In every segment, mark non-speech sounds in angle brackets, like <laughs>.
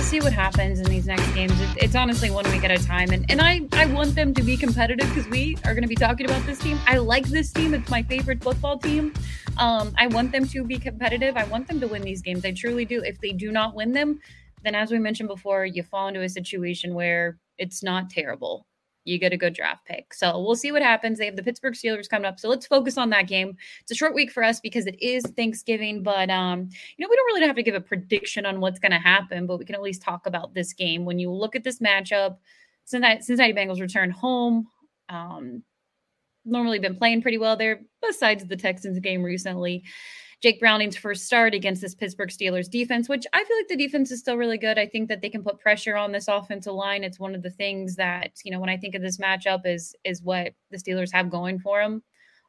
We'll see what happens in these next games. It, it's honestly one week at a time, and and I I want them to be competitive because we are going to be talking about this team. I like this team; it's my favorite football team. Um, I want them to be competitive. I want them to win these games. I truly do. If they do not win them, then as we mentioned before, you fall into a situation where it's not terrible you get a good draft pick. So we'll see what happens. They have the Pittsburgh Steelers coming up. So let's focus on that game. It's a short week for us because it is Thanksgiving, but um, you know, we don't really have to give a prediction on what's going to happen, but we can at least talk about this game. When you look at this matchup, Cincinnati, Cincinnati Bengals return home. Um, normally been playing pretty well there, besides the Texans game recently. Jake Browning's first start against this Pittsburgh Steelers defense, which I feel like the defense is still really good. I think that they can put pressure on this offensive line. It's one of the things that, you know, when I think of this matchup is is what the Steelers have going for them.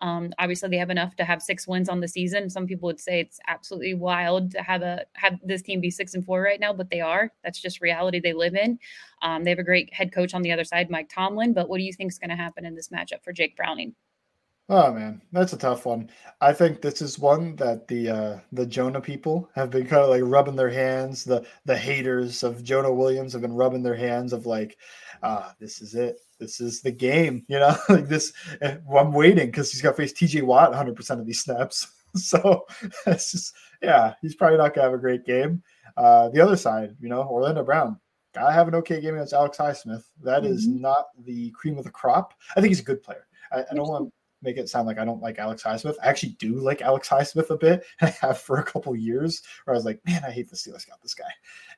Um, obviously, they have enough to have six wins on the season. Some people would say it's absolutely wild to have a have this team be six and four right now, but they are. That's just reality they live in. Um, they have a great head coach on the other side, Mike Tomlin. But what do you think is going to happen in this matchup for Jake Browning? Oh man, that's a tough one. I think this is one that the uh, the Jonah people have been kind of like rubbing their hands. The the haters of Jonah Williams have been rubbing their hands of like, ah, this is it. This is the game. You know, <laughs> like this. Eh, I'm waiting because he's got to face T.J. Watt 100 percent of these snaps. <laughs> so <laughs> it's just yeah, he's probably not gonna have a great game. Uh, the other side, you know, Orlando Brown. Gotta have an okay game against Alex Highsmith. That mm-hmm. is not the cream of the crop. I think he's a good player. I, I don't want make it sound like I don't like Alex Highsmith. I actually do like Alex Highsmith a bit. <laughs> I have for a couple years where I was like, man, I hate the Steelers got this guy.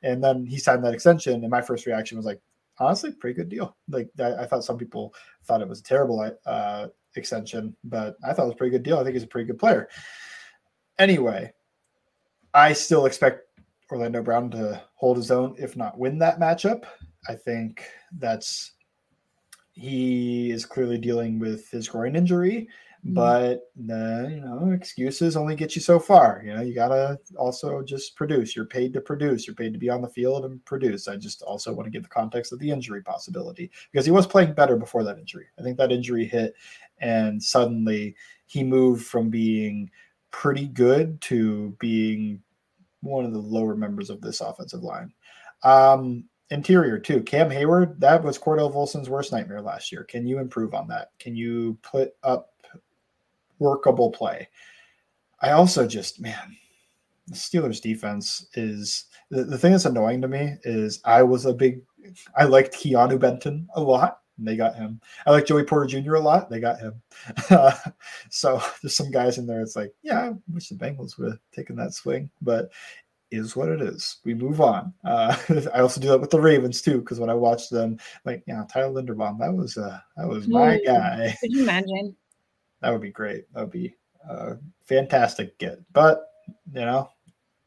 And then he signed that extension. And my first reaction was like, honestly, pretty good deal. Like I, I thought some people thought it was a terrible uh, extension, but I thought it was a pretty good deal. I think he's a pretty good player. Anyway, I still expect Orlando Brown to hold his own, if not win that matchup. I think that's he is clearly dealing with his groin injury, mm-hmm. but uh, you know, excuses only get you so far. You know, you gotta also just produce. You're paid to produce. You're paid to be on the field and produce. I just also want to give the context of the injury possibility because he was playing better before that injury. I think that injury hit, and suddenly he moved from being pretty good to being one of the lower members of this offensive line. Um, interior too. Cam Hayward, that was Cordell Volson's worst nightmare last year. Can you improve on that? Can you put up workable play? I also just, man, the Steelers defense is the, the thing that's annoying to me is I was a big, I liked Keanu Benton a lot. And they got him. I like Joey Porter Jr. a lot. They got him. <laughs> So there's some guys in there. It's like, yeah, I wish the Bengals would have taken that swing, but is what it is. We move on. Uh, <laughs> I also do that with the Ravens too, because when I watch them, like yeah, Tyler Linderbaum, that was uh, that was my guy. <laughs> Could you imagine? That would be great. That would be a fantastic get. But you know,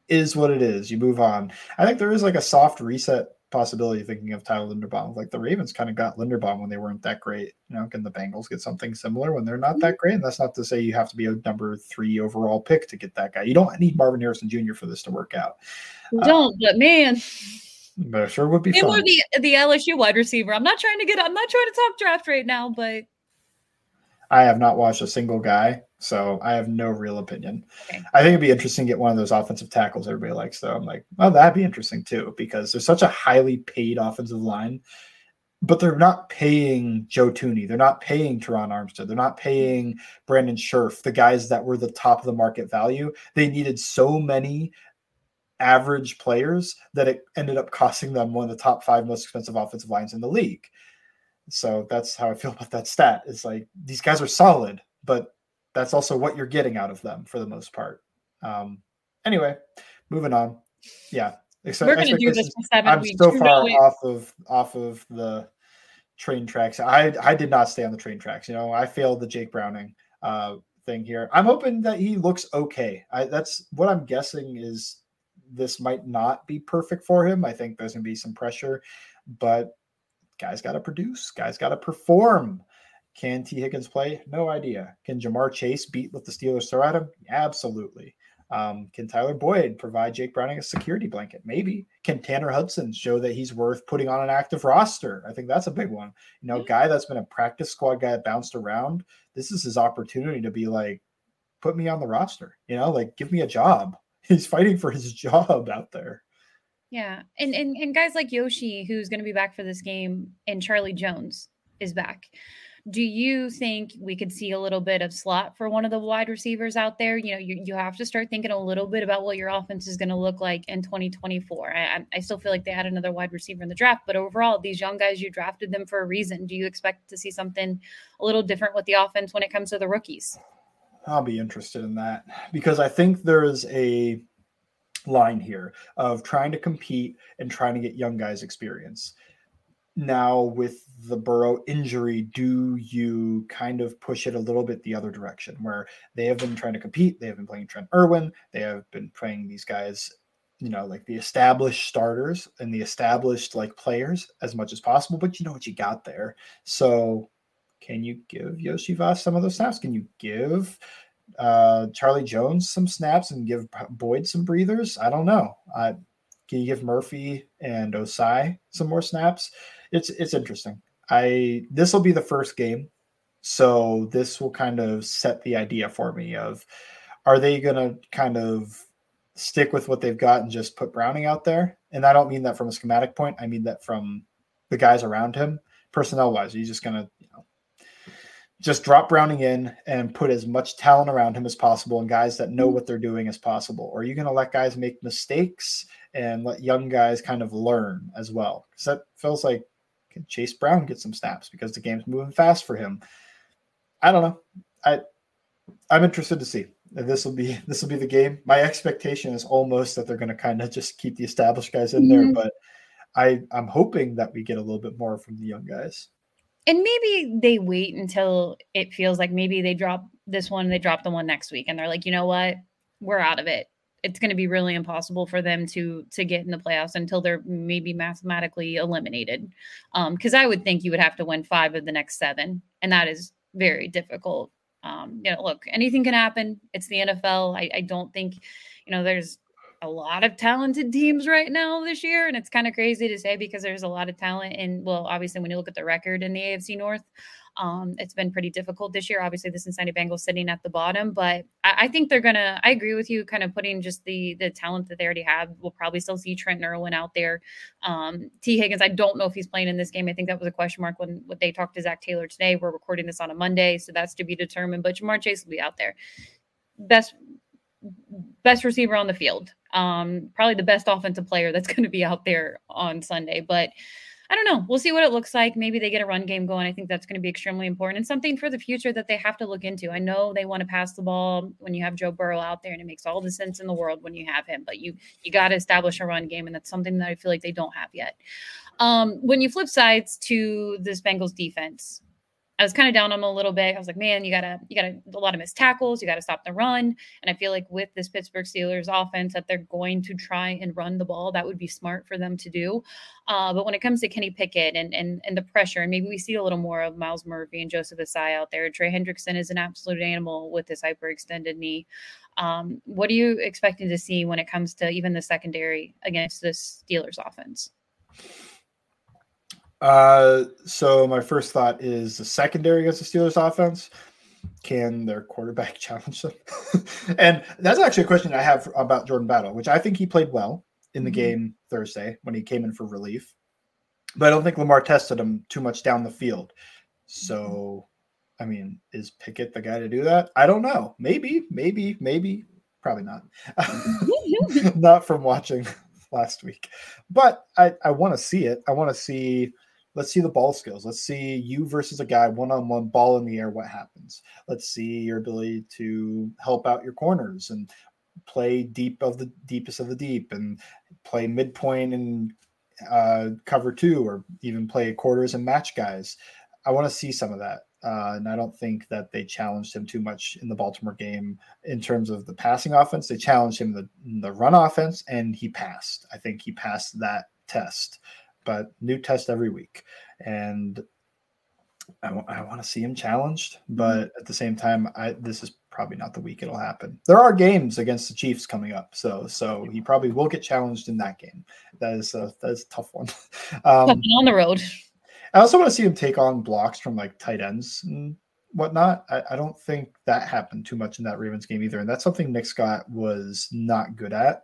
is what it is. You move on. I think there is like a soft reset possibility thinking of Tyler Linderbaum. Like the Ravens kind of got Linderbaum when they weren't that great. You know, can the Bengals get something similar when they're not that great? And that's not to say you have to be a number three overall pick to get that guy. You don't need Marvin Harrison Jr. for this to work out. You don't, uh, but man. But sure would be Name fun. the the LSU wide receiver. I'm not trying to get. I'm not trying to talk draft right now, but I have not watched a single guy, so I have no real opinion. Okay. I think it'd be interesting to get one of those offensive tackles everybody likes, though. I'm like, oh, that'd be interesting too, because there's such a highly paid offensive line, but they're not paying Joe Thuney. They're not paying Terron Armstead. They're not paying Brandon Scherff, the guys that were the top of the market value. They needed so many average players that it ended up costing them one of the top five most expensive offensive lines in the league. So that's how I feel <laughs> about that stat. It's like these guys are solid, but that's also what you're getting out of them for the most part. Um, anyway, moving on. Yeah, Ex- we're going to do this for 7 I'm weeks. so far off of off of the train tracks. I I did not stay on the train tracks. You know, I failed the Jake Browning uh, thing here. I'm hoping that he looks okay. I, that's what I'm guessing is this might not be perfect for him. I think there's going to be some pressure, but guys got to produce, guys got to perform. Can Tee Higgins play? No idea. Can Ja'Marr Chase beat with the Steelers throw at him? Absolutely. Um, can Tyler Boyd provide Jake Browning a security blanket? Maybe. Can Tanner Hudson show that he's worth putting on an active roster? I think that's a big one. You know, guy that's been a practice squad guy that bounced around. This is his opportunity to be like, put me on the roster. You know, like give me a job. <laughs> He's fighting for his <laughs> job out there. Yeah. And and, and guys like Yoshi, who's going to be back for this game, and Charlie Jones is back. Do you think we could see a little bit of slot for one of the wide receivers out there? You know, you, you have to start thinking a little bit about what your offense is going to look like in 2024. I, I still feel like they had another wide receiver in the draft, but overall, these young guys, you drafted them for a reason. Do you expect to see something a little different with the offense when it comes to the rookies? I'll be interested in that because I think there is a line here of trying to compete and trying to get young guys experience. Now, with the Burrow injury, do you kind of push it a little bit the other direction where they have been trying to compete? They have been playing Trent Irwin. They have been playing these guys, you know, like the established starters and the established like players as much as possible, but you know what you got there. So, can you give Iosivas some of those snaps? Can you give uh, Charlie Jones some snaps and give Boyd some breathers? I don't know. Uh, can you give Murphy and Ossai some more snaps? It's it's interesting. I this will be the first game, so this will kind of set the idea for me of are they going to kind of stick with what they've got and just put Browning out there? And I don't mean that from a schematic point. I mean that from the guys around him, personnel wise. You just going to you know just drop Browning in and put as much talent around him as possible and guys that know what they're doing as possible? Or are you going to let guys make mistakes and let young guys kind of learn as well? Because that feels like can Chase Brown get some snaps because the game's moving fast for him? I don't know. I I'm interested to see. This will be <laughs> this will be the game. My expectation is almost that they're going to kind of just keep the established guys in mm-hmm. there, but I I'm hoping that we get a little bit more from the young guys and maybe they wait until it feels like maybe they drop this one, they drop the one next week, and they're like, you know what, we're out of it. It's going to be really impossible for them to to get in the playoffs until they're maybe mathematically eliminated. Because um, I would think you would have to win five of the next seven, and that is very difficult. Um, you know, look, anything can happen. It's the NFL. I, I don't think, you know, there's a lot of talented teams right now this year. And it's kind of crazy to say because there's a lot of talent. And well, obviously, when you look at the record in the AFC North, um, it's been pretty difficult this year. Obviously, the Cincinnati Bengals sitting at the bottom, but I, I, think they're gonna. I agree with you, kind of putting just the the talent that they already have. We'll probably still see Trent Irwin out there. Um, Tee Higgins, I don't know if he's playing in this game. I think that was a question mark when when they talked to Zac Taylor today. We're recording this on a Monday, so that's to be determined. But Ja'Marr Chase will be out there. Best best receiver on the field. Um, probably the best offensive player that's <laughs> going to be out there on Sunday. But I don't know. We'll see what it looks like. Maybe they get a run game going. I think that's going to be extremely important and something for the future that they have to look into. I know they want to pass the ball when you have Joe Burrow out there, and it makes all the sense in the world when you have him. But you you got to establish a run game, and that's something that I feel like they don't have yet. Um, when you flip sides to this Bengals defense, I was kind of down on him a little bit. I was like, man, you gotta, you gotta a lot of missed tackles. You gotta stop the run. And I feel like with this Pittsburgh Steelers offense, that they're going to try and run the ball. That would be smart for them to do. Uh, but when it comes to Kenny Pickett and and and the pressure, and maybe we see a little more of Myles Murphy and Joseph Ossai out there. Trey Hendrickson is an absolute animal with this hyperextended knee. Um, what are you expecting to see when it comes to even the secondary against this Steelers offense? Uh, so my first thought is the secondary against the Steelers offense. Can their quarterback <laughs> challenge them? and that's actually a question I have about Jordan Battle, which I think he played well in the mm-hmm. game Thursday when he came in for relief. But I don't think Lamar tested him too much down the field. So, I mean, is Pickett the guy to do that? I don't know. Maybe, maybe, maybe, probably not. <laughs> <laughs> not from watching last week. But I, I want to see it. I want to see let's see the ball skills. Let's see you versus a guy one on one, ball in the air. What happens? Let's see your ability to help out your corners and play deep of the deepest of the deep and play midpoint and uh, cover two or even play quarters and match guys. I want to see some of that. Uh, and I don't think that they challenged him too much in the Baltimore game in terms of the passing offense. They challenged him in the, the run offense, and he passed. I think he passed that test but new test every week. And I, w- I want to see him challenged, but at the same time, I this is probably not the week it'll happen. There are games against the Chiefs coming up, so so he probably will get challenged in that game. That is a that is a tough one. <laughs> Um, on the road. I also want to see him take on blocks from like tight ends and whatnot. I, I don't think that happened too much in that Ravens game either, and that's something Nick Scott was not good at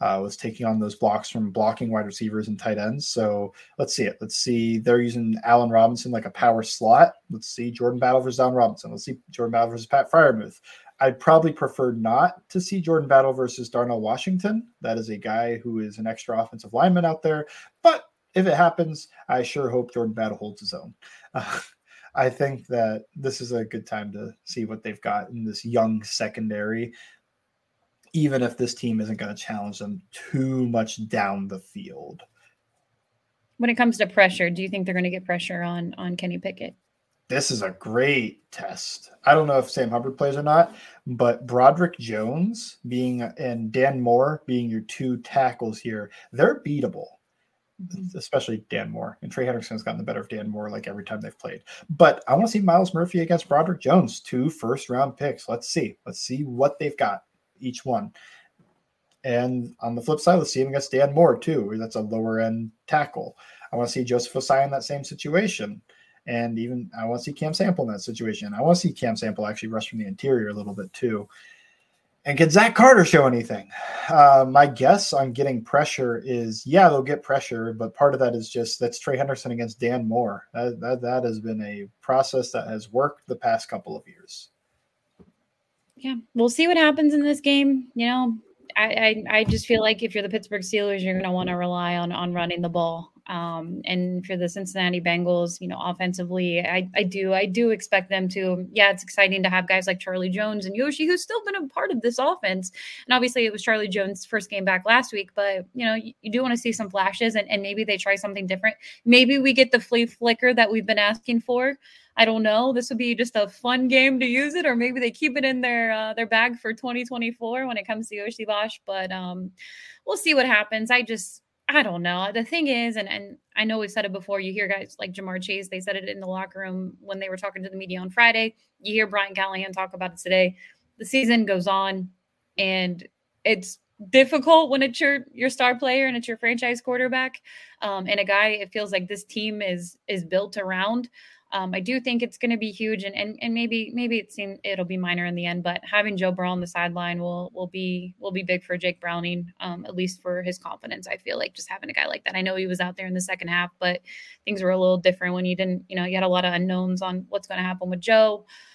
uh, was taking on those blocks from blocking wide receivers and tight ends. So let's see it. Let's see. They're using Allen Robinson like a power slot. Let's see Jordan Battle versus Allen Robinson. Let's see Jordan Battle versus Pat Freiermuth. I'd probably prefer not to see Jordan Battle versus Darnell Washington. That is a guy who is an extra offensive lineman out there. But if it happens, I sure hope Jordan Battle holds his own. Uh, <laughs> I think that this is a good time to see what they've got in this young secondary even if this team isn't going to challenge them too much down the field. When it comes to pressure, do you think they're going to get pressure on on Kenny Pickett? This is a great test. I don't know if Sam Hubbard plays or not, but Broderick Jones being and Dan Moore being your two tackles here, they're beatable. Mm-hmm. Especially Dan Moore and Trey Hendrickson's gotten the better of Dan Moore like every time they've played. But I want to see Myles Murphy against Broderick Jones, two first round picks. Let's see. Let's see what they've got each one. And on the flip side, let's see him against Dan Moore too. That's a lower end tackle. I want to see Joseph Ossai in that same situation. And even I want to see Cam Sample in that situation. I want to see Cam Sample actually rush from the interior a little bit too. And can Zach Carter show anything? Uh, my guess on getting pressure is yeah, they'll get pressure, but part of that is just that's Trey Henderson against Dan Moore. That, that, that has been a process that has worked the past couple of years yeah, we'll see what happens in this game. You know, I, I, I just feel like if you're the Pittsburgh Steelers, you're going to want to rely on on running the ball. Um, and for the Cincinnati Bengals, you know, offensively, I, I do I do expect them to. Yeah, it's exciting to have guys like Charlie Jones and Yoshi, who's still been a part of this offense. And obviously, it was Charlie Jones' first game back last week, but you know, you, you do want to see some flashes, and, and maybe they try something different. Maybe we get the flea flicker that we've been asking for. I don't know. This would be just a fun game to use it, or maybe they keep it in their uh, their bag for 2024 when it comes to Iosivas. But um, we'll see what happens. I just I don't know. The thing is, and and I know we've said it before. You hear guys like Ja'Marr Chase. They said it in the locker room when they were talking to the media on Friday. You hear Brian Callahan talk about it today. The season goes on, and it's difficult when it's your your star player and it's your franchise quarterback um, and a guy it feels like this team is is built around um, I do think it's going to be huge, and, and and maybe maybe it seems it'll be minor in the end, but having Joe Burrow on the sideline will will be will be big for Jake Browning, um, at least for his confidence. I feel like just having a guy like that. I know he was out there in the second half, but things were a little different when you didn't. You know, you had a lot of unknowns on what's going to happen with Joe.